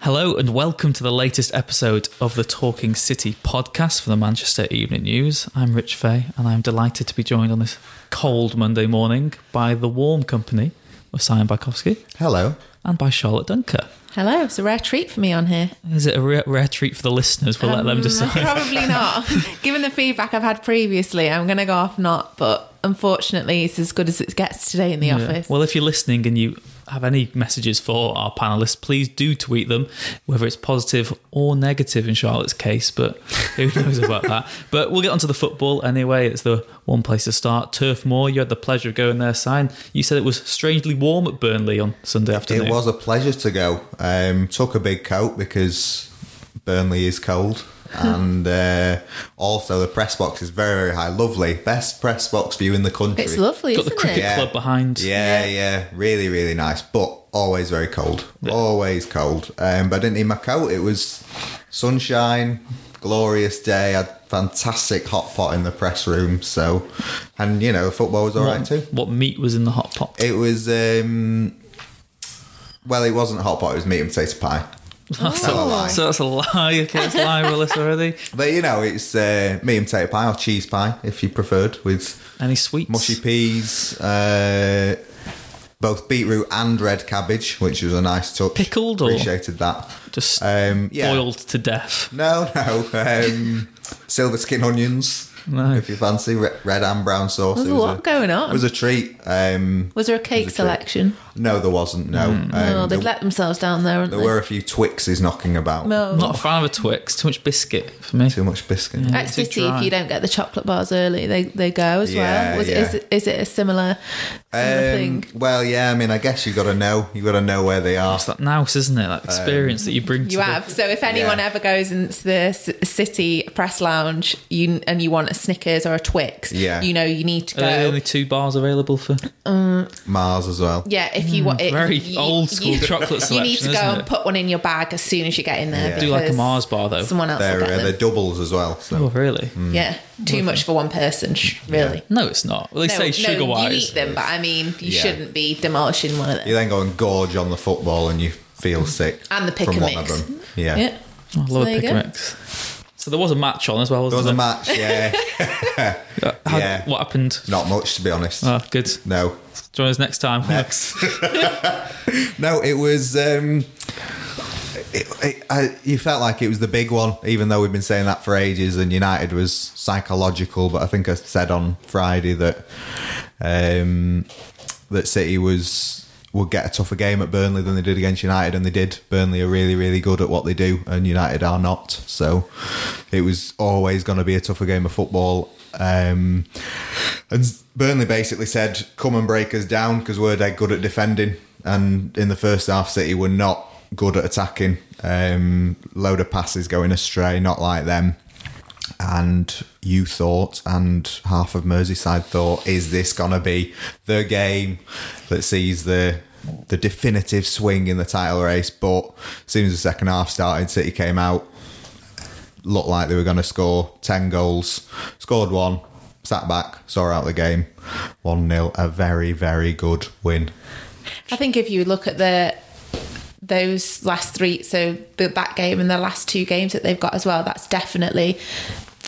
Hello and welcome to the latest episode of the Talking City podcast for the Manchester Evening News. I'm Rich Fay and I'm delighted to be joined on this cold Monday morning by the warm company of Simon Bajkowski Hello. and by Charlotte Duncker. Hello, it's a rare treat for me on here. Is it a rare, rare treat for the listeners? We'll let them Um, decide. Probably not. Given the feedback I've had previously, I'm going to go off not, but unfortunately, it's as good as it gets today in the Yeah. office. Well, if you're listening and you have any messages for our panelists, please do tweet them, whether it's positive or negative in Charlotte's case, but who knows about that. But we'll get onto the football anyway. It's the one place to start. Turf Moor, you had the pleasure of going there, Sign. You said it was strangely warm at Burnley on Sunday afternoon. It was a pleasure to go. Um, took a big coat because Burnley is cold. And uh, also the press box is very, very high. Lovely. Best press box view in the country. it's lovely, Got the isn't cricket it? Yeah. club behind. Yeah, yeah, really, really nice, but always very cold. Always cold. Um, but I didn't need my coat. It was sunshine, glorious day. I had fantastic hot pot in the press room. So, and you know, football was all right What, too. what meat was in the hot pot? It was, um, well, it wasn't hot pot. It was meat and potato pie. That's Tell a lie. So that's a lie. Okay, that's a lie, Willis already. But you know, it's uh, meat and potato pie or cheese pie if you preferred, with Any sweets? mushy peas, uh, both beetroot and red cabbage, which was a nice touch. Pickled or- appreciated that. Just Um, yeah. boiled to death. No, no. Um, silver skin onions, No. if you fancy red and brown sauce. There's It a was lot going on. It was a treat. Um, Was there a cake was a treat. Selection? no, there wasn't. No, um, oh, they've let themselves down there, haven't there they? were a few Twixes knocking about. no. Not a fan of a Twix. Too much biscuit for me. Too much biscuit. Yeah. At City, if you don't get the chocolate bars early, they, they go as Yeah, well. Was, yeah. Is, it- is it a similar, similar Um, thing? well, yeah. I mean, I guess you got to know. You got to know where they are. It's that nous, isn't it? That experience that you bring to You the- have. So if anyone Yeah. ever goes into the City press lounge you, and you want a Snickers or a Twix, Yeah. you know you need to Are there go. only two bars available for? Mars as well. yeah, if you want it, Mm, very you- old school you- chocolate You need to go and it? put one in your bag as soon as you get in there. Yeah. Do like a Mars bar though. Someone else They're will uh, get they're doubles as well. So. Oh really? Yeah, too much for one person, sh- really. No, it's not. Well, they No, say no, sugar you eat them, but I mean, you Yeah. shouldn't be demolishing one of them. You then go and gorge on the football and you feel sick. And the pick from and one mix. of them. Yeah. Yeah. I love there a pick go. and mix. So there was a match on as well. There Wasn't it? There was a match, yeah. How- yeah. What happened? Not much, to be honest. Oh, good. No. Join us next time. Next. no, it was. Um, it, it, I, you felt like it was the big one, even though we've been saying that for ages. And United was psychological, but I think I said on Friday that um, that City was would get a tougher game at Burnley than they did against United, and they did. Burnley are really, really good at what they do, and United are not. So it was always going to be a tougher game of football. Um, and Burnley basically said, "Come and break us down because we're dead good at defending." And in the first half, City were not good at attacking. Um, load of passes going astray, not like them. And you thought, and half of Merseyside thought, is this gonna be the game that sees the the definitive swing in the title race? But as soon as the second half started, City came out, looked like they were going to score 10 goals, scored one, sat back, saw out the game, 1 0. A very, very good win. I think if you look at the those last three, so the, that game and the last two games that they've got as well, that's definitely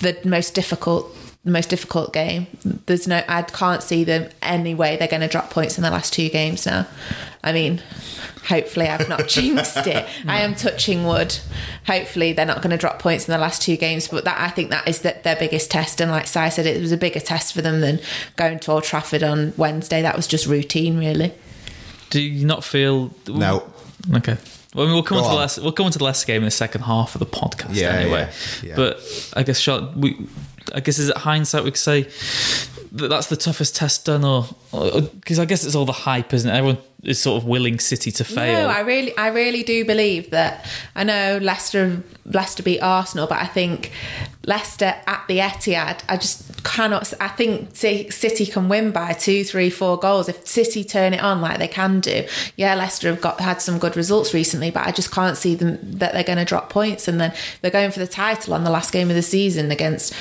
the most difficult. The most difficult game. There's no, I can't see them any way they're going to drop points in the last two games now. I mean, hopefully I've not jinxed it. I am touching wood. Hopefully they're not going to drop points in the last two games, but that I think that is the, their biggest test. And like Si said, it was a bigger test for them than going to Old Trafford on Wednesday. That was just routine, really. Do you not feel? No. Okay. Well, I mean, we'll come Go into the on. less. We'll come into the less game in the second half of the podcast. Yeah, anyway. yeah, yeah. But I guess Charlotte, we. I guess is it hindsight we could say that that's the toughest test done, or because I guess it's all the hype, isn't it? Everyone is sort of willing City to fail. No, I really, I really do believe that. I know Leicester, Leicester beat Arsenal, but I think Leicester at the Etihad, I just cannot. I think City can win by two, three, four goals if City turn it on like they can do. Yeah, Leicester have got had some good results recently, but I just can't see them that they're going to drop points, and then they're going for the title on the last game of the season against.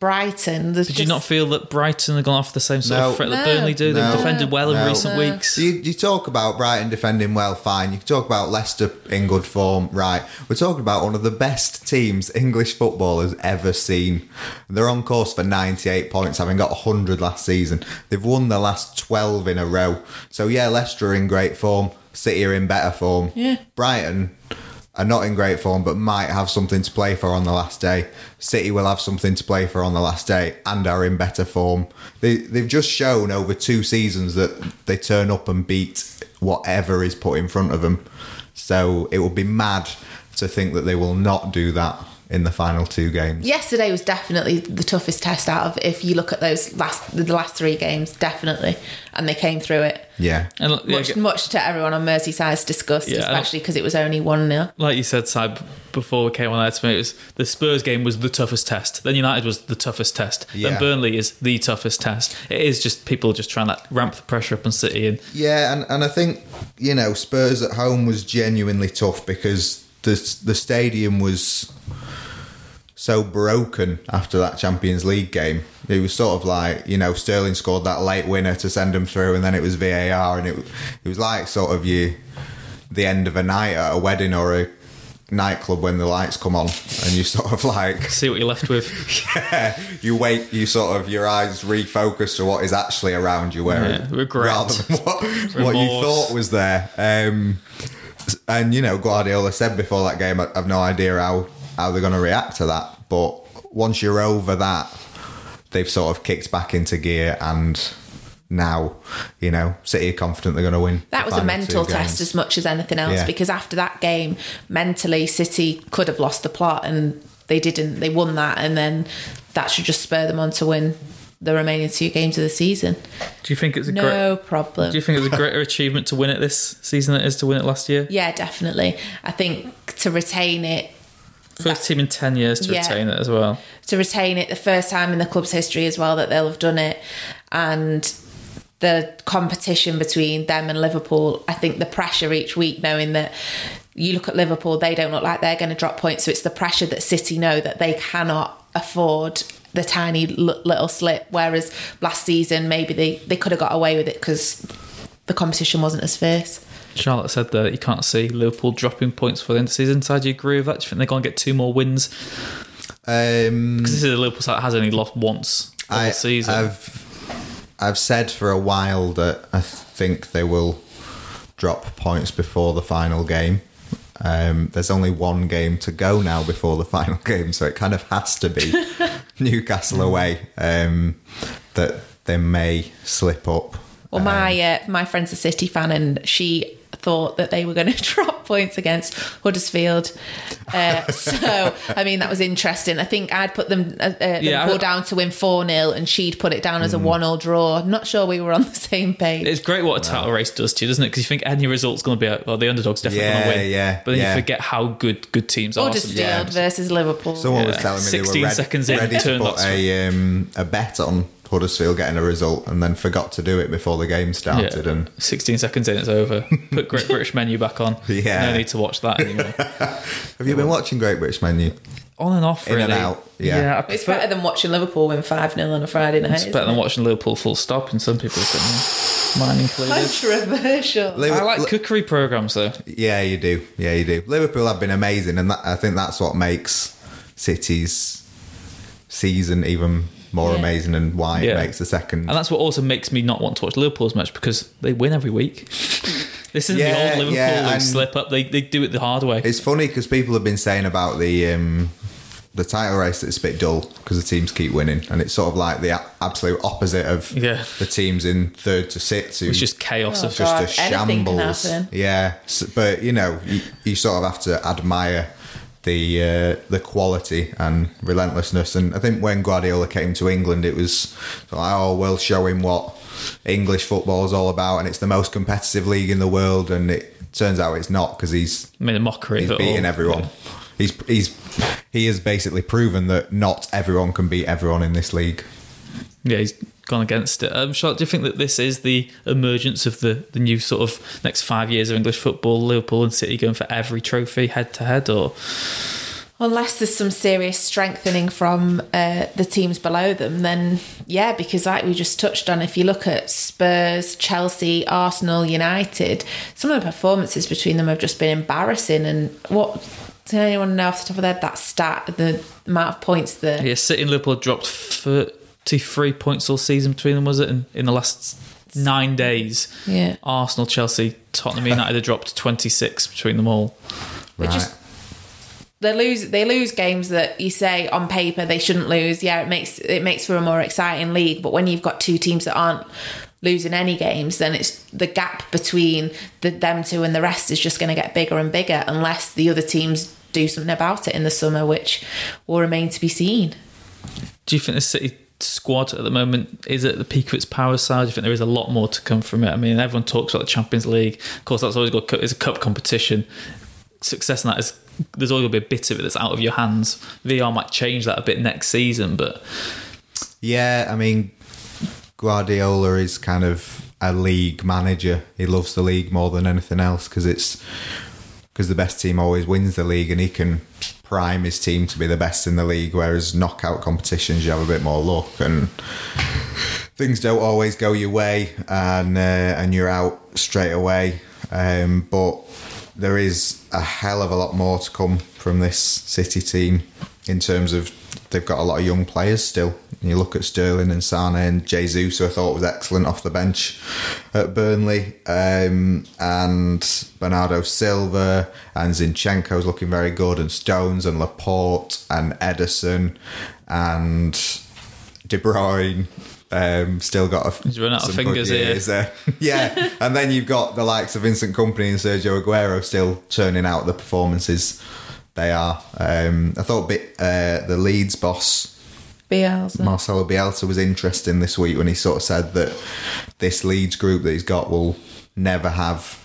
Brighton. There's Did you not feel that Brighton have gone off the same sort No. of threat that No. Burnley do? They've No. defended well in recent No. weeks. You, you talk about Brighton defending well, fine. You talk about Leicester in good form, right? We're talking about one of the best teams English football has ever seen. They're on course for 98 points, having got 100 last season. They've won the last 12 in a row. So yeah, Leicester are in great form. City are in better form. Yeah. Brighton are not in great form, but might have something to play for on the last day. City will have something to play for on the last day and are in better form. They, they've just shown over two seasons that they turn up and beat whatever is put in front of them. So it would be mad to think that they will not do that in the final two games. Yesterday was definitely the toughest test out of. If you look at those last, the last three games, definitely, and they came through it. Yeah. And look, yeah, Much, much to everyone on Merseyside's disgust, Yeah, especially because it was only one 0 like you said, Sib, before we came on there to me, it was the Spurs game was the toughest test. Then United was the toughest test. Yeah. Then Burnley is the toughest test. It is just people just trying to ramp the pressure up on City. And Yeah, and, and I think you know Spurs at home was genuinely tough because the the stadium was so broken after that Champions League game. It was sort of like you know Sterling scored that late winner to send them through, and then it was VAR, and it it was like sort of you the end of a night at a wedding or a nightclub when the lights come on, and you sort of like see what you're left with. yeah you wait, you sort of your eyes refocus to what is actually around you, where Yeah, regret. rather than what, what you thought was there. Um, and you know, Guardiola said before that game, I've no idea how how they're going to react to that. But once you're over that, they've sort of kicked back into gear, and now you know, City are confident they're going to win. That was a mental test as much as anything else Yeah. because after that game, mentally, City could have lost the plot and they didn't. They won that, and then that should just spur them on to win the remaining two games of the season. Do you think it's a No great? problem. Do you think it's a greater achievement to win it this season than it is to win it last year? yeah, definitely. I think to retain it First team in ten years to Yeah. retain it as well. to retain it the first time in the club's history as well that they'll have done it and the competition between them and Liverpool I think the pressure each week knowing that you look at Liverpool they don't look like they're going to drop points so it's the pressure that City know that they cannot afford the tiny l- little slip whereas last season maybe they, they could have got away with it because the competition wasn't as fierce Charlotte said there that you can't see Liverpool dropping points for the end of the season. So do you agree with that? Do you think they're going to get two more wins? Um, Because this is a Liverpool side that has only lost once all I, season. I've I've said for a while that I think they will drop points before the final game. Um, there's only one game to go now before the final game, so it kind of has to be Newcastle away um, that they may slip up. Well, my uh, my friend's a City fan, and she thought that they were going to drop points against Huddersfield. Uh, so, I mean, that was interesting. I think I'd put them uh, uh, Yeah, Liverpool I- down to win four 0 and she'd put it down Mm. as a one 0 draw. I'm not sure we were on the same page. It's great what a title race does to you, doesn't it? Because you think any result's going to be a, well, the underdog's definitely going to win. yeah, But then yeah. you forget how good good teams are. Huddersfield yeah. versus Liverpool. Someone was telling me they 16 were ready, seconds in, ready to put a um, a bet on Huddersfield getting a result, and then forgot to do it before the game started. Yeah. And 16 seconds in, it's over. Put Great British Menu back on. Yeah. No need to watch that anymore. have you been watching Great British Menu? on and off, In really. and out, yeah. I it's better than watching Liverpool win 5 0 on a Friday night. It's better than watching Liverpool full stop in some people's opinion. Mine included. Controversial. Liv- I like Li- cookery programs though. Yeah, you do. Yeah, you do. Liverpool have been amazing, and that, I think that's what makes City's season even more Yeah. amazing, and why Yeah. it makes the second. And that's what also makes me not want to watch Liverpool as much because they win every week. this isn't Yeah, the old Liverpool yeah, who and- slip up. They, they do it the hard way. It's funny because people have been saying about the um, the title race that it's a bit dull because the teams keep winning, and it's sort of like the a- absolute opposite of Yeah. the teams in third to sixth. It's just chaos Oh, of just God, a shambles. Yeah, S but you know, you, you sort of have to admire the uh, the quality and relentlessness. And I think when Guardiola came to England, it was like, oh, we'll show him what English football is all about, and it's the most competitive league in the world. And it turns out it's not because he's made a mockery he's of beating everyone. Yeah. He's he's he has basically proven that not everyone can beat everyone in this league. Yeah, he's gone against it. Um, Charlotte, do you think that this is the emergence of the, the new sort of next five years of English football? Liverpool and City going for every trophy head to head, or Unless there's some serious strengthening from uh, the teams below them, then yeah, because like we just touched on, if you look at Spurs, Chelsea, Arsenal, United, some of the performances between them have just been embarrassing. And what does anyone know off the top of their head that stat, the amount of points that yeah, City and Liverpool dropped thirty three points all season between them. Was it in, in the last nine days? Yeah. Arsenal, Chelsea, Tottenham, United have dropped twenty six between them all. they just they lose they lose games that you say on paper they shouldn't lose. Yeah, it makes it makes for a more exciting league. But when you've got two teams that aren't losing any games, then it's the gap between the, them two and the rest is just going to get bigger and bigger unless the other teams do something about it in the summer, which will remain to be seen. Do you think the City squad at the moment is at the peak of its power side? You think there is a lot more to come from it? I mean, everyone talks about the Champions League. Of course, that's always got it's a cup competition. Success in that is there's always going to be a bit of it that's out of your hands. VR might change that a bit next season, but Yeah, I mean, Guardiola is kind of a league manager. He loves the league more than anything else because it's because the best team always wins the league, and he can prime his team to be the best in the league. Whereas knockout competitions, you have a bit more luck, and things don't always go your way, and uh, and you're out straight away. Um, but there is a hell of a lot more to come from this City team in terms of they've got a lot of young players still. You look at Sterling and Sane and Jesus, who I thought was excellent off the bench at Burnley, um, and Bernardo Silva and Zinchenko's looking very good, and Stones and Laporte and Ederson and De Bruyne. Um, still got a, He's run out of fingers here. there. yeah, and then you've got the likes of Vincent Kompany and Sergio Aguero still turning out the performances they are. Um, I thought bit, uh, the Leeds boss Bielsa. Marcelo Bielsa was interesting this week when he sort of said that this Leeds group that he's got will never have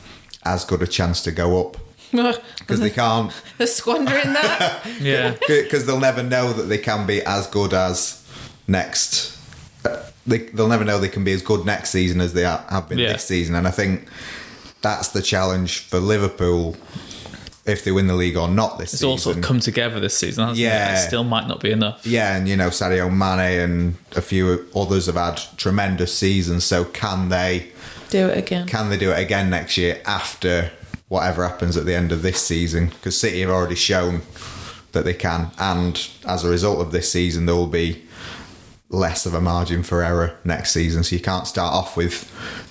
as good a chance to go up because they can't They're squandering that. yeah, because they'll never know that they can be as good as next. uh, They, they'll never know they can be as good next season as they are, have been Yeah. this season, and I think that's the challenge for Liverpool if they win the league or not this season. it's season. all sort of come together this season. Hasn't Yeah. it? it still might not be enough. yeah, and you know Sadio Mane and a few others have had tremendous seasons. So can they Do it again. can they do it again next year after whatever happens at the end of this season? Because City have already shown that they can, and as a result of this season, there will be less of a margin for error next season. So you can't start off with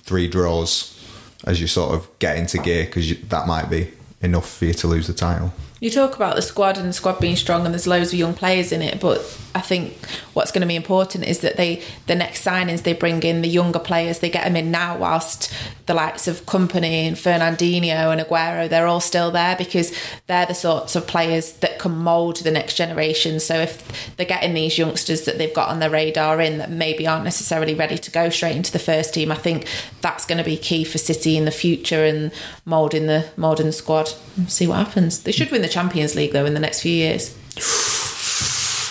three draws as you sort of get into gear because that might be enough for you to lose the title. You talk about the squad and the squad being strong and there's loads of young players in it, but I think what's going to be important is that they the next signings they bring in the younger players, they get them in now whilst the likes of Kompany and Fernandinho and Aguero, they're all still there because they're the sorts of players that can mould the next generation. So if they're getting these youngsters that they've got on their radar in that maybe aren't necessarily ready to go straight into the first team, I think that's going to be key for City in the future and moulding the moulding the squad. See what happens. They should win the Champions League though in the next few years.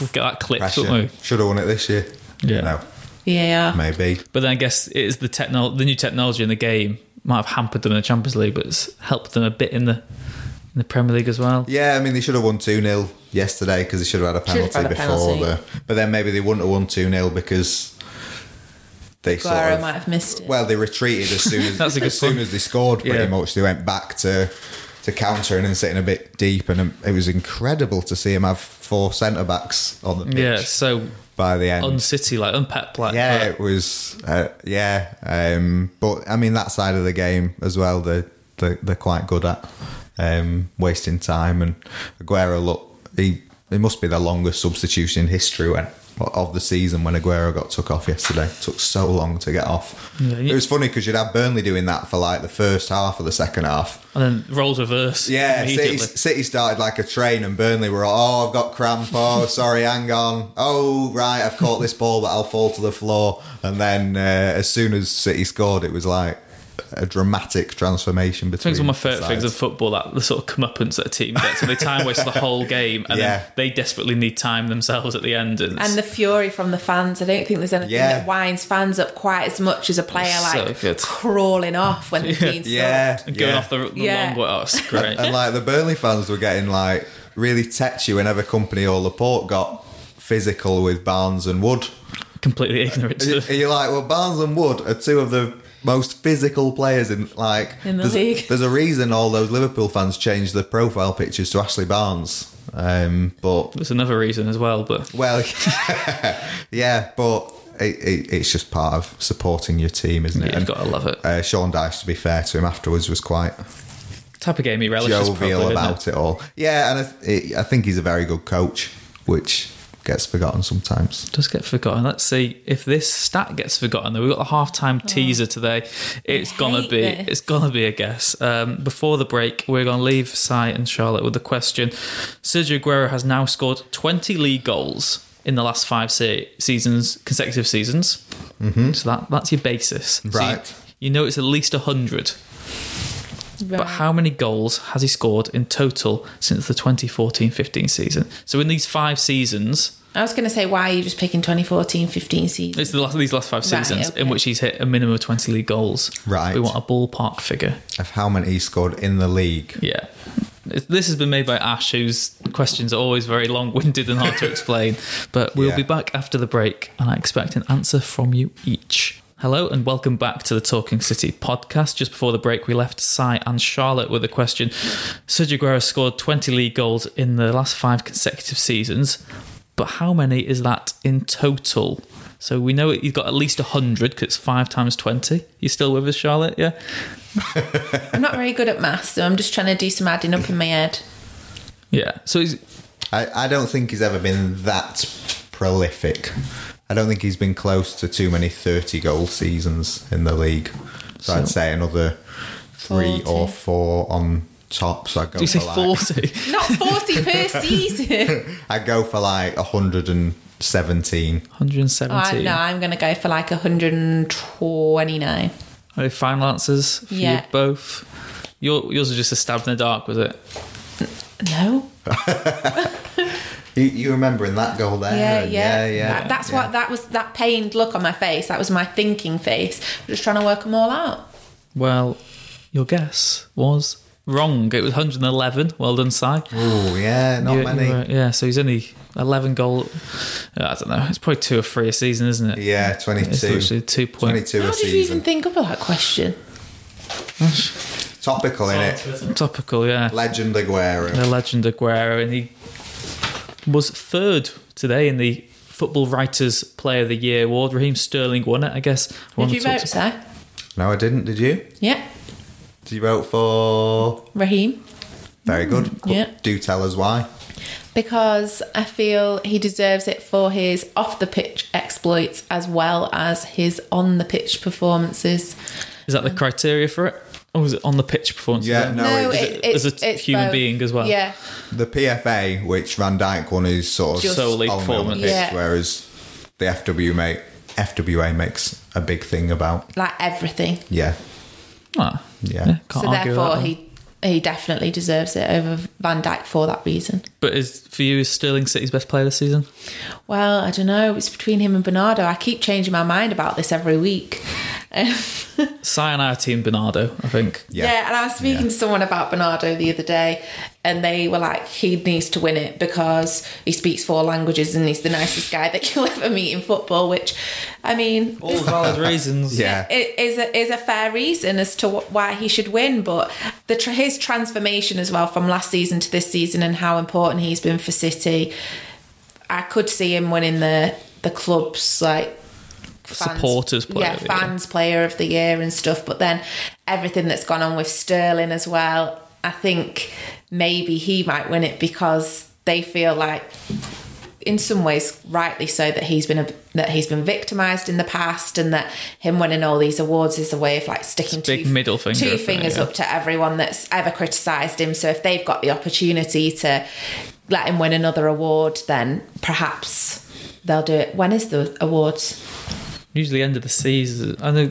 We'll get that clipped, won't Pressure. Should have won it this year. Yeah. No, Yeah. maybe. But then I guess it is the techno- the new technology in the game might have hampered them in the Champions League, but it's helped them a bit in the in the Premier League as well. Yeah, I mean they should have won two 0 yesterday because they should have had a penalty had a before penalty. the. But then maybe they wouldn't have won two 0 because they sort of might have missed it. well they retreated as soon as That's a good as soon point. as they scored. Pretty Yeah. much they went back to to countering and sitting a bit deep, and um, it was incredible to see him have four centre backs on the pitch Yeah, so by the end. un-City like un-Pep like. yeah, it was. Uh, yeah, um, but I mean that side of the game as well. They they they're quite good at um, wasting time. And Aguero, look, he he must be the longest substitution in history when of the season when Aguero got took off yesterday. took so long to get off. Yeah, it was funny because you'd have Burnley doing that for like the first half of the second half. And then roles reverse. Yeah, City. City started like a train, and Burnley were all, oh, I've got cramp. Oh, sorry, hang on. Oh, right, I've caught this ball, but I'll fall to the floor. And then uh, as soon as City scored, it was like a dramatic transformation I between. think it's one of my the favourite things of football that the sort of comeuppance that a team gets. So they time waste the whole game and Yeah. then they desperately need time themselves at the end. And, And the fury from the fans. I don't think there's anything Yeah. that winds fans up quite as much as a player So like good. crawling off when they're being Yeah, and going yeah. off the, the Yeah. long way. Oh, it's great. and like the Burnley fans were getting like really tetchy whenever Kompany or Laporte got physical with Barnes and Wood. Completely ignorant to you're like, well, Barnes and Wood are two of the most physical players in like In the there's, league. There's a reason all those Liverpool fans changed their profile pictures to Ashley Barnes. Um, but There's another reason as well, but well, yeah, but it, it, it's just part of supporting your team, isn't it? you've got to love it. uh, Sean Dyche, to be fair to him, afterwards was quite Type of game he relishes probably, jovial isn't about it? all. Yeah, and I, th- I think he's a very good coach, which gets forgotten sometimes. does get forgotten. Let's see if this stat gets forgotten. Though we've got the halftime teaser today. It's gonna be this. it's gonna be a guess. Um, before the break, we're gonna leave Cy and Charlotte with the question. Sergio Aguero has now scored 20 league goals in the last five se- seasons, consecutive seasons. Mm-hmm. So that that's your basis. So you- Right. you, know it's at least 100. But how many goals has he scored in total since the 2014-15 season? So in these five seasons, I was going to say, why are you just picking 2014 15 season? It's the last, these last five Right, seasons in which he's hit a minimum of 20 league goals. Right. We want a ballpark figure. Of how many he scored in the league. Yeah. This has been made by Ash, whose questions are always very long winded and hard to explain. But we'll Yeah. be back after the break, and I expect an answer from you each. Hello, and welcome back to the Talking City podcast. Just before the break, we left Cy and Charlotte with a question. Sergio Aguero scored 20 league goals in the last five consecutive seasons, but how many is that in total? So we know he's got at least 100 because it's 5 times 20. You still with us, Charlotte? Yeah? I'm not very good at maths, so I'm just trying to do some adding up in my head. Yeah. So he's I, I don't think he's ever been that prolific. I don't think he's been close to too many 30 goal seasons in the league. So, I'd say another three 40. or four on top. So I'd go Do you say for like, 40? Not 40 per season. I'd go for like 117. 117. Oh, no, I'm going to go for like 129. Are they final answers for Yeah. you both? Your, yours was just a stab in the dark, was it? No. You, you remembering that goal there? Yeah, yeah. yeah, yeah. That- that's yeah. what that was. That pained look on my face. That was my thinking face. Just trying to work them all out. Well, your guess was wrong. It was 111. Well done, Si. Oh, yeah, not You- many. you were- yeah, so he's only 11 goal. uh, I don't know. It's probably two or three a season, isn't it? Yeah, 22. It's literally two point. 22 How a did you even think of that question? Topical, in it? Topical, yeah. Legend Aguero. The legend Aguero, and he was third today in the Football Writers Player of the Year award. Raheem Sterling won it, I guess. One Did you vote, to- Si? No, I didn't. Did you? Yeah. Did you vote for? Raheem. Very good. Mm, yeah. Do tell us why. Because I feel he deserves it for his off the pitch exploits as well as his on the pitch performances. Is that the criteria for it? Or was it on the pitch performance? Yeah, no, No, it's- it, it- as it's, a it's human both. being as well? Yeah. The PFA, which Van Dijk won, is sort of Just- Solely only on the performance. pitch, Yeah. whereas the FW make, FWA makes a big thing about. Like everything. Yeah, Ah, Yeah. can't so argue therefore that. he he definitely deserves it over Van Dijk for that reason. But is for you is Sterling City's best player this season? Well, I don't know. It's between him and Bernardo. I keep changing my mind about this every week. Si and I are team Bernardo, I think. yeah. Yeah, and I was speaking Yeah. to someone about Bernardo the other day, and they were like, he needs to win it because he speaks four languages and he's the nicest guy that you'll ever meet in football. Which, I mean, All valid reasons. Yeah. it is a, is a fair reason as to wh- why he should win. But the his transformation as well from last season to this season and how important he's been for City, I could see him winning the the club's like fans- Supporters player yeah, of the year. fans player of the year and stuff. But then everything that's gone on with Sterling as well, I think maybe he might win it because they feel like in some ways rightly so that he's been a, that he's been victimized in the past and that him winning all these awards is a way of like sticking two, middle finger, two it? fingers Yeah. up to everyone that's ever criticized him so if they've got the opportunity to let him win another award then perhaps they'll do it when is the awards Usually end of the season. I know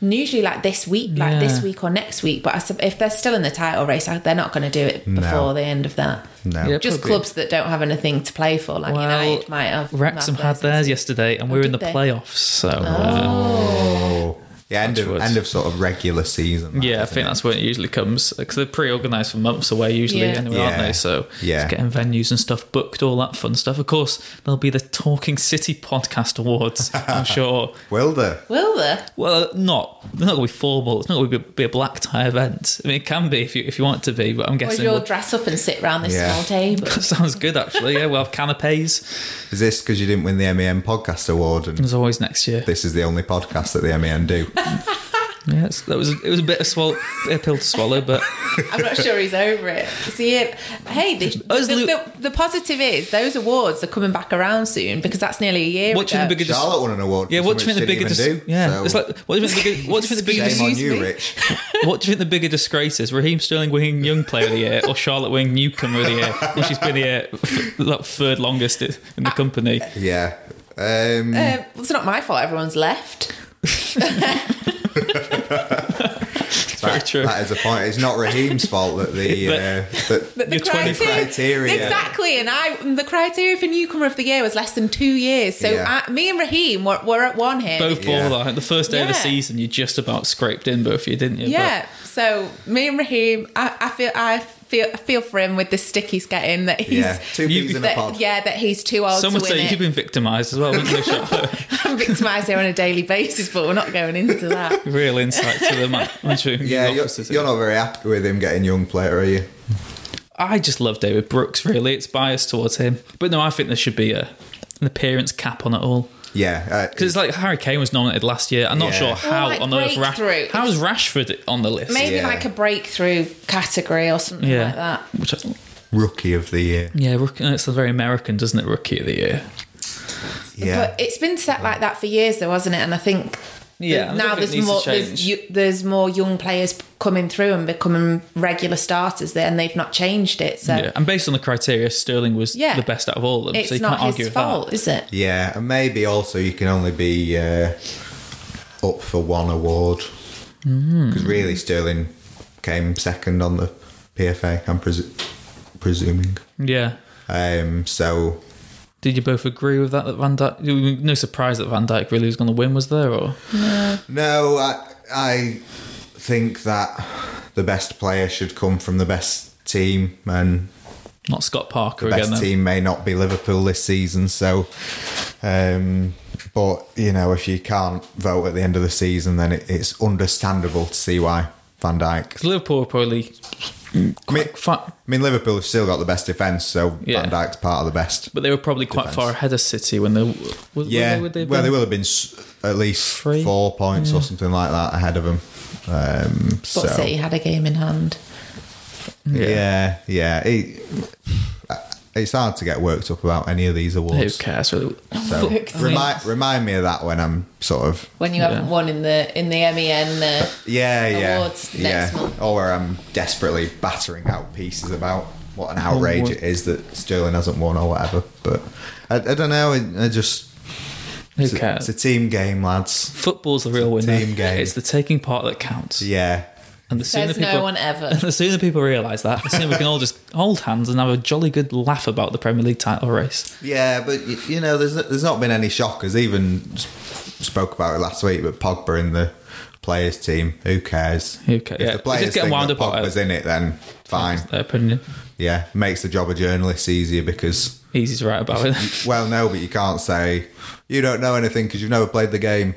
usually like this week like Yeah. this week or next week but I, if they're still in the title race they're not going to do it No. before the end of that No. Yeah. just Probably. clubs that don't have anything to play for like well, United might have Wrexham have had theirs theirs. yesterday, and Oh, we're in the they? playoffs. So uh, Yeah, end of, end of sort of regular season. that, yeah, I think it? that's when it usually comes because they're pre-organized for months away usually Yeah. anyway, aren't they? So Yeah. it's getting venues and stuff booked, all that fun stuff. Of course, there'll be the Talking City Podcast Awards. I'm sure. Will there? will there Well, not they're not going to be formal. It's not going to be, be a black tie event. I mean, it can be if you if you want it to be, but I'm or guessing. you'll we'll- dress up and sit around this Yeah. small table Sounds good, actually. Yeah, we'll have canapes. Is this because you didn't win the MEN Podcast Award and As always, next year. this is the only podcast that the MEN do? Yeah, it's- that was it was a bit of a swallow, bit pill to swallow, but I'm not sure he's over it. See, it, hey, the, Us the, lo- the, the positive is those awards are coming back around soon because that's nearly a year what do you ago. think the biggest? Charlotte won an award. Yeah, what do you think the something bigger? Dis- yeah, so it's like what do you think the bigger? What do you think the bigger? shame on you. Rich. what do you think the bigger disgrace is? Raheem Sterling winning Young Player of the Year or Charlotte winning Newcomer of the Year when she's been here f- like third longest in the company? Yeah. Um, Uh, it's not my fault. Everyone's left. Very that- true. That is a point. It's not Raheem's fault that the But- uh, that But the Your 20 criteria. exactly, and I the criteria for newcomer of the year was less than two years. So Yeah. I, me and Raheem were, were at one here. Both Yeah. borderline. The first day of the season, you just about scraped in both of you, didn't you? Yeah. So me and Raheem, I, I feel I feel feel for him with the stick he's getting that he's yeah, two You- peas in a that, pod. yeah that he's too But old some to would win say it. you've been victimised as well, wouldn't you, I'm victimised here on a daily basis, but we're not going into that. Real insight to the man- managing Yeah, you're, you're not very happy with him getting young player, are you? I just love David Brooks. Really, it's biased towards him. But no, I think there should be a an appearance cap on it all. Yeah, uh, Because it's like Harry Kane was nominated last year. I'm not Yeah. sure how like on earth Rash- breakthrough. how's Rashford on the list. Maybe Yeah. like a breakthrough category or something yeah, like that. Which I, rookie of the year. yeah, rookie, it's very American, doesn't it? Rookie of the year. Yeah, But it's been set like that for years, though, hasn't it? And I think Yeah, I now don't think it there's more there's, you, there's more young players coming through and becoming regular starters there, and they've not changed it. So Yeah, and based on the criteria, Sterling was Yeah. the best out of all of them. it's so you not can't argue his fault, that. is it? yeah, and maybe also you can only be uh, up for one award Hmm. because really Sterling came second on the PFA. I'm presu- presuming. Yeah. Um, so Did you both agree with that? That Van Dijk, no surprise that Van Dijk really was going to win, was there? Or no, I I think that the best player should come from the best team and not Scott Parker the again? best Then. team may not be Liverpool this season. So, um, but you know, if you can't vote at the end of the season, then it, it's understandable to see why Van Dijk. 'Cause Liverpool were probably I mean, quite, I mean, Liverpool have still got the best defence, so Yeah. Van Dijk's part of the best. but they were probably quite Defence. far ahead of City when they was, yeah, Were they, would they have well, they will have been at least Three? four points or something like that ahead of them. Um, But so City had a game in hand. yeah, yeah, it, it's hard to get worked up about any of these awards. Who awards. cares? Really? So Fuck's remind remind me of that when I'm sort of When you haven't won in the in the MEN, uh, Yeah, yeah, awards yeah. next month. Or where I'm desperately battering out pieces about what an outrage what- it is that Sterling hasn't won or whatever. But I, I don't know. I, I just Who it's a, cares? it's a team game, lads. Football's the real winner. team game. It's the taking part that counts. Yeah, And the sooner says people, no one ever. the sooner people realise that, the sooner we can all just hold hands and have a jolly good laugh about the Premier League title race. yeah. But you know, there's there's not been any shockers. Even spoke about it last week, but Pogba in the players team. Who cares? Who cares? If Yeah, the players getting think wound that up Pogba's in it, then fine. Their opinion. Yeah, makes the job of journalists easier because Easy to write about it. Well, no, but you can't say you don't know anything because you've never played the game.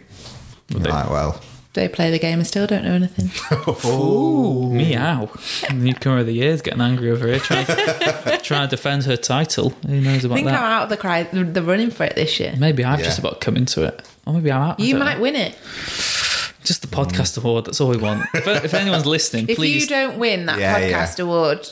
they- Right, well, They play the game and still don't know anything. Ooh, meow. Newcomer of the year is getting angry over here, trying, trying to defend her title. Who knows about that? I about think I'm out of the cry the, the running for it this year. Maybe I've Yeah. just about come into it. Or maybe I'm out. I You don't might know. win it. Just the podcast mm. award. That's all we want. If, if anyone's listening, If please. you don't win that Yeah, podcast yeah. award,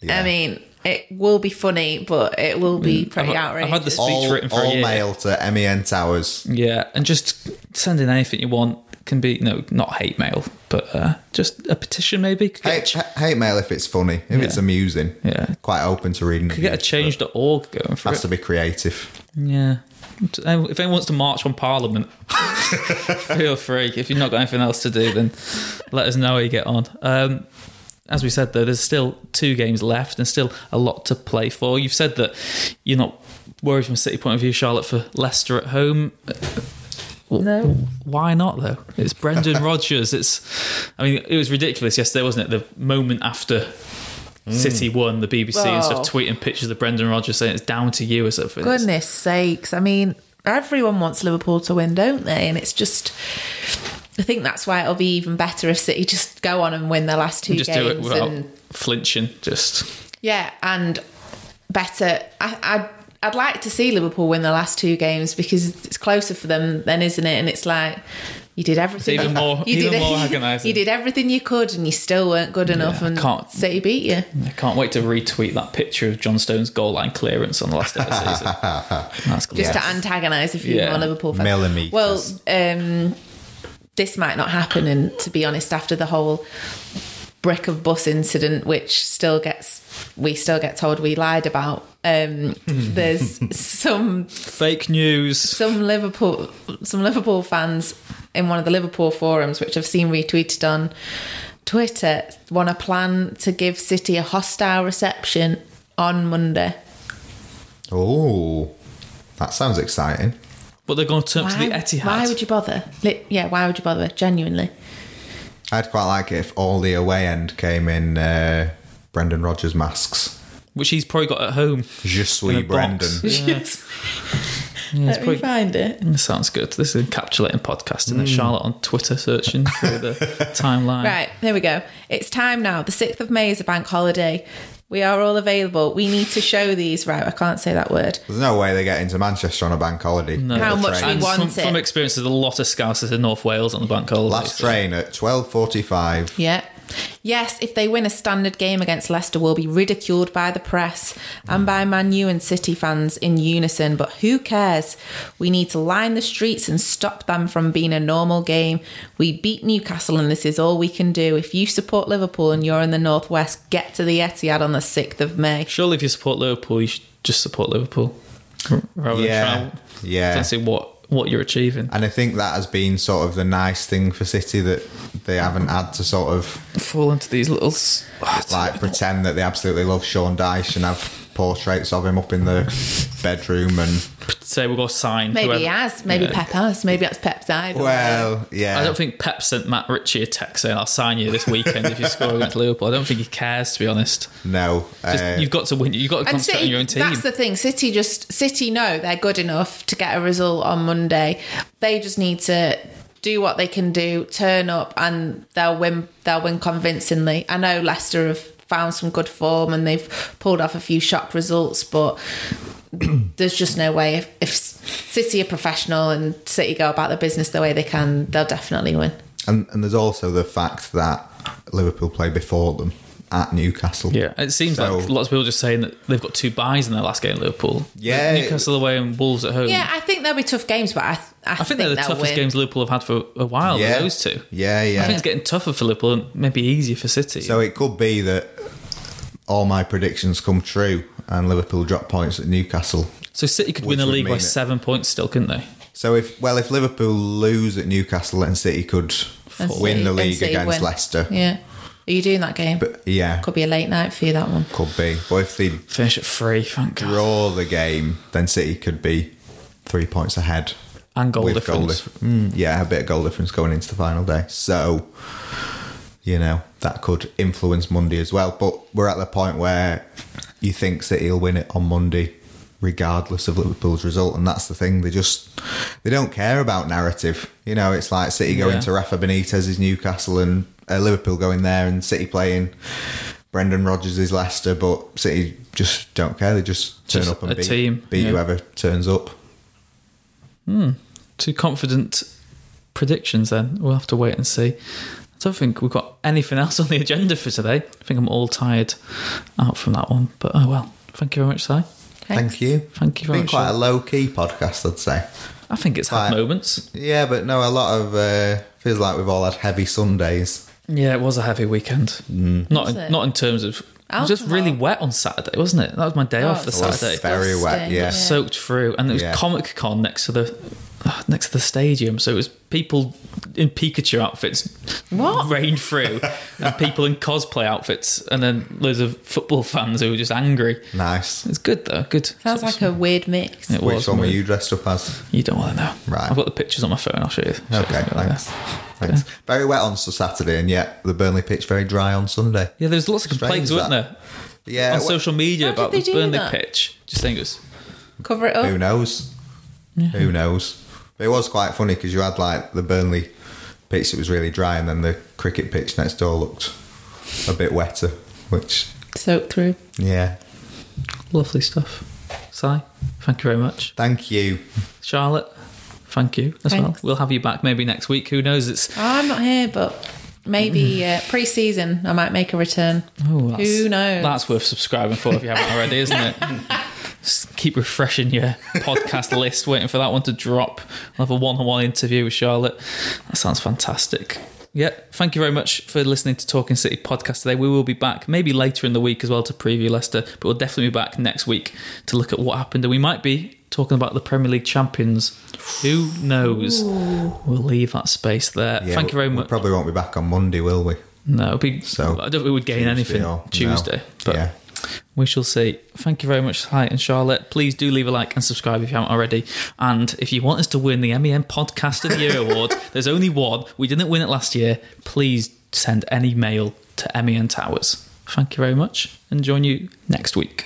Yeah. I mean, it will be funny, but it will be pretty I've- I've outrageous. had the speech all, written for a all year. mail to MEN Towers. Yeah, and just send in anything you want. Can be no, not hate mail, but uh, just a petition maybe. Hate, a, hate mail if it's funny, if it's amusing. Yeah. Quite open to reading. could get a change.org going for Has it. to be creative. Yeah. If anyone wants to march on Parliament, feel free. If you've not got anything else to do, then let us know how you get on. Um, as we said, though, there's still two games left and still a lot to play for. You've said that you're not worried from a City point of view, Charlotte, for Leicester at home. No. Why not though? It's Brendan Rodgers. It's, I mean, it was ridiculous yesterday, wasn't it? The moment after mm. City won, the BBC and stuff tweeting pictures of Brendan Rodgers saying it's down to you or something. Goodness sakes. I mean, everyone wants Liverpool to win, don't they? And it's just. I think that's why it'll be even better if City just go on and win their last two just do it games. without and flinching. Just yeah, and better. I, I'd, I'd like to see Liverpool win the last two games because it's closer for them then, isn't it? And it's like you did everything. It's even more- you even did, more agonising. You did everything you could, and you still weren't good enough. I And can't- City beat you. I can't wait to retweet that picture of John Stones' goal line clearance on the last day of the season. That's cool. just Yes. to antagonise a few Yeah. more Liverpool fans. Millimetres. Well, um, this might not happen, and to be honest, after the whole brick of bus incident, which still gets we still get told we lied about. Um, there's some Fake news. some Liverpool some Liverpool fans in one of the Liverpool forums, which I've seen retweeted on Twitter, want to plan to give City a hostile reception on Monday. Oh, that sounds exciting. But they're going to turn up to the Etihad. Why would you bother? Li- Yeah, why would you bother? Genuinely. I'd quite like it if all the away end came in uh, Brendan Rodgers masks. Which he's probably got at home. Je in a suis box. Brendan. Yeah. Yeah, it's Let me probably- find it. Mm, Sounds good. This is encapsulating podcasting. then Charlotte on Twitter searching through the timeline. Right, here we go. It's time now. The 6th of May is a bank holiday. We are all available. We need to show these. Right, I can't say that word. There's no way they get into Manchester on a bank holiday. No. How much train. we want from, it. from experience, there's a lot of scousers in North Wales on the bank holiday. Last so- train at 12.45. Yeah. Yes, if they win a standard game against Leicester, we'll be ridiculed by the press and by Man U and City fans in unison. But who cares? We need to line the streets and stop them from being a normal game. We beat Newcastle, and this is all we can do. If you support Liverpool and you're in the northwest, get to the Etihad on the sixth of May. Surely, if you support Liverpool, you should just support Liverpool rather Yeah, than try. yeah. Don't see what what you're achieving. And I think that has been sort of the nice thing for City that they haven't had to sort of Fall into these little. like pretend that they absolutely love Sean Dyche and have portraits of him up in the bedroom and say we'll go sign. Maybe whoever- he has. Maybe Yeah. Pep has. Maybe that's Pep's idol. well, yeah. I don't think Pep sent Matt Ritchie a text saying I'll sign you this weekend if you score against Liverpool. I don't think he cares to be honest. no. Just, uh, you've got to win. You've got to And concentrate on your own team. that's the thing. City just City know they're good enough to get a result on Monday. They just need to do what they can do, turn up, and they'll win. They'll win convincingly. I know Leicester have found some good form and they've pulled off a few shock results, but there's just no way if, if City are professional and City go about their business the way they can, they'll definitely win. and, and there's also the fact that Liverpool play before them at Newcastle. yeah, it seems So- like lots of people are just saying that they've got two byes in their last game. Liverpool, Yeah. Newcastle away and Wolves at home. Yeah, I think they'll be tough games, but I, I, I think they're the toughest win. games Liverpool have had for a while. Yeah. Those two. Yeah, yeah. I think it's getting tougher for Liverpool and maybe easier for City. So it could be that all my predictions come true and Liverpool drop points at Newcastle. So City could win the league by it. seven points still, couldn't they? So if well, if Liverpool lose at Newcastle, then City could And win City- the league against win. Leicester. Yeah. Are you doing that game? But yeah, Could be a late night for you, that one. could be. But if they Finish at three, thank God. draw the game, then City could be three points ahead. And goal with difference. dif- mm, yeah, a bit of goal difference going into the final day. So, you know, that could influence Monday as well. But we're at the point where you think City will win it on Monday, regardless of Liverpool's result. And that's the thing. They just they don't care about narrative. You know, it's like City going Yeah. to Rafa Benitez's Newcastle and uh, Liverpool going there and City playing Brendan Rodgers' is Leicester, but City just don't care. They just turn Just up and a beat, team, beat yeah. whoever turns up. Two confident predictions then. We'll have to wait and see. I don't think we've got anything else on the agenda for today. I think I'm all tired out from that one. But oh well. Thank you very much, Si. Thank you. Thank you very Been much. quite a low key podcast, I'd say. I think it's had moments. Yeah, but no, a lot of uh, feels like we've all had heavy Sundays. Yeah, it was a heavy weekend. Mm. Not in, not in terms of. It was just really wet on Saturday, wasn't it? That was my day Oh, off for it was Saturday. very wet, Disgusting, yeah. soaked through, and it was Yeah. Comic Con next to the Ah, next to the stadium. So it was people in Pikachu outfits What? rained through, and people in cosplay outfits, and then loads of football fans who were just angry. Nice. It's good though. Good. Sounds like a weird mix. It Which was. one were you dressed up as? You don't want to know. Right. I've got the pictures on my phone. I'll show you. Show Okay, you thanks. Thanks. Very wet on Saturday, and yet the Burnley pitch very dry on Sunday. Yeah, there's lots of complaints, Strange weren't there, Yeah, on wh- social media about the Burnley that? pitch. Just think it was. Cover it up. Who knows? Who knows? But it was quite funny because you had like the Burnley pitch that was really dry, and then the cricket pitch next door looked a bit wetter. Which, soaked through. yeah. Lovely stuff. Si, thank you very much. Thank you. Charlotte, thank you as well. We'll have you back maybe next week. Who knows? It's Oh, I'm not here, but maybe uh, pre-season I might make a return. oh, that's, Who knows? That's worth subscribing for if you haven't already, isn't it? Just keep refreshing your podcast list, waiting for that one to drop. I'll have a one-on-one interview with Charlotte. That sounds fantastic. Yeah, thank you very much for listening to Talking City podcast today. We will be back maybe later in the week as well to preview Leicester, but we'll definitely be back next week to look at what happened. And we might be talking about the Premier League champions. Who knows? We'll leave that space there. Yeah, thank you very much. We probably won't be back on Monday, will we? No, it'd be, So, I don't think we would gain Tuesday anything or- no. Tuesday, but Yeah. We shall see. Thank you very much, Si and Charlotte. Please do leave a like and subscribe if you haven't already. And if you want us to win the MEN Podcast of the Year award, there's only one. We didn't win it last year. Please send any mail to MEN Towers. Thank you very much, and join you next week.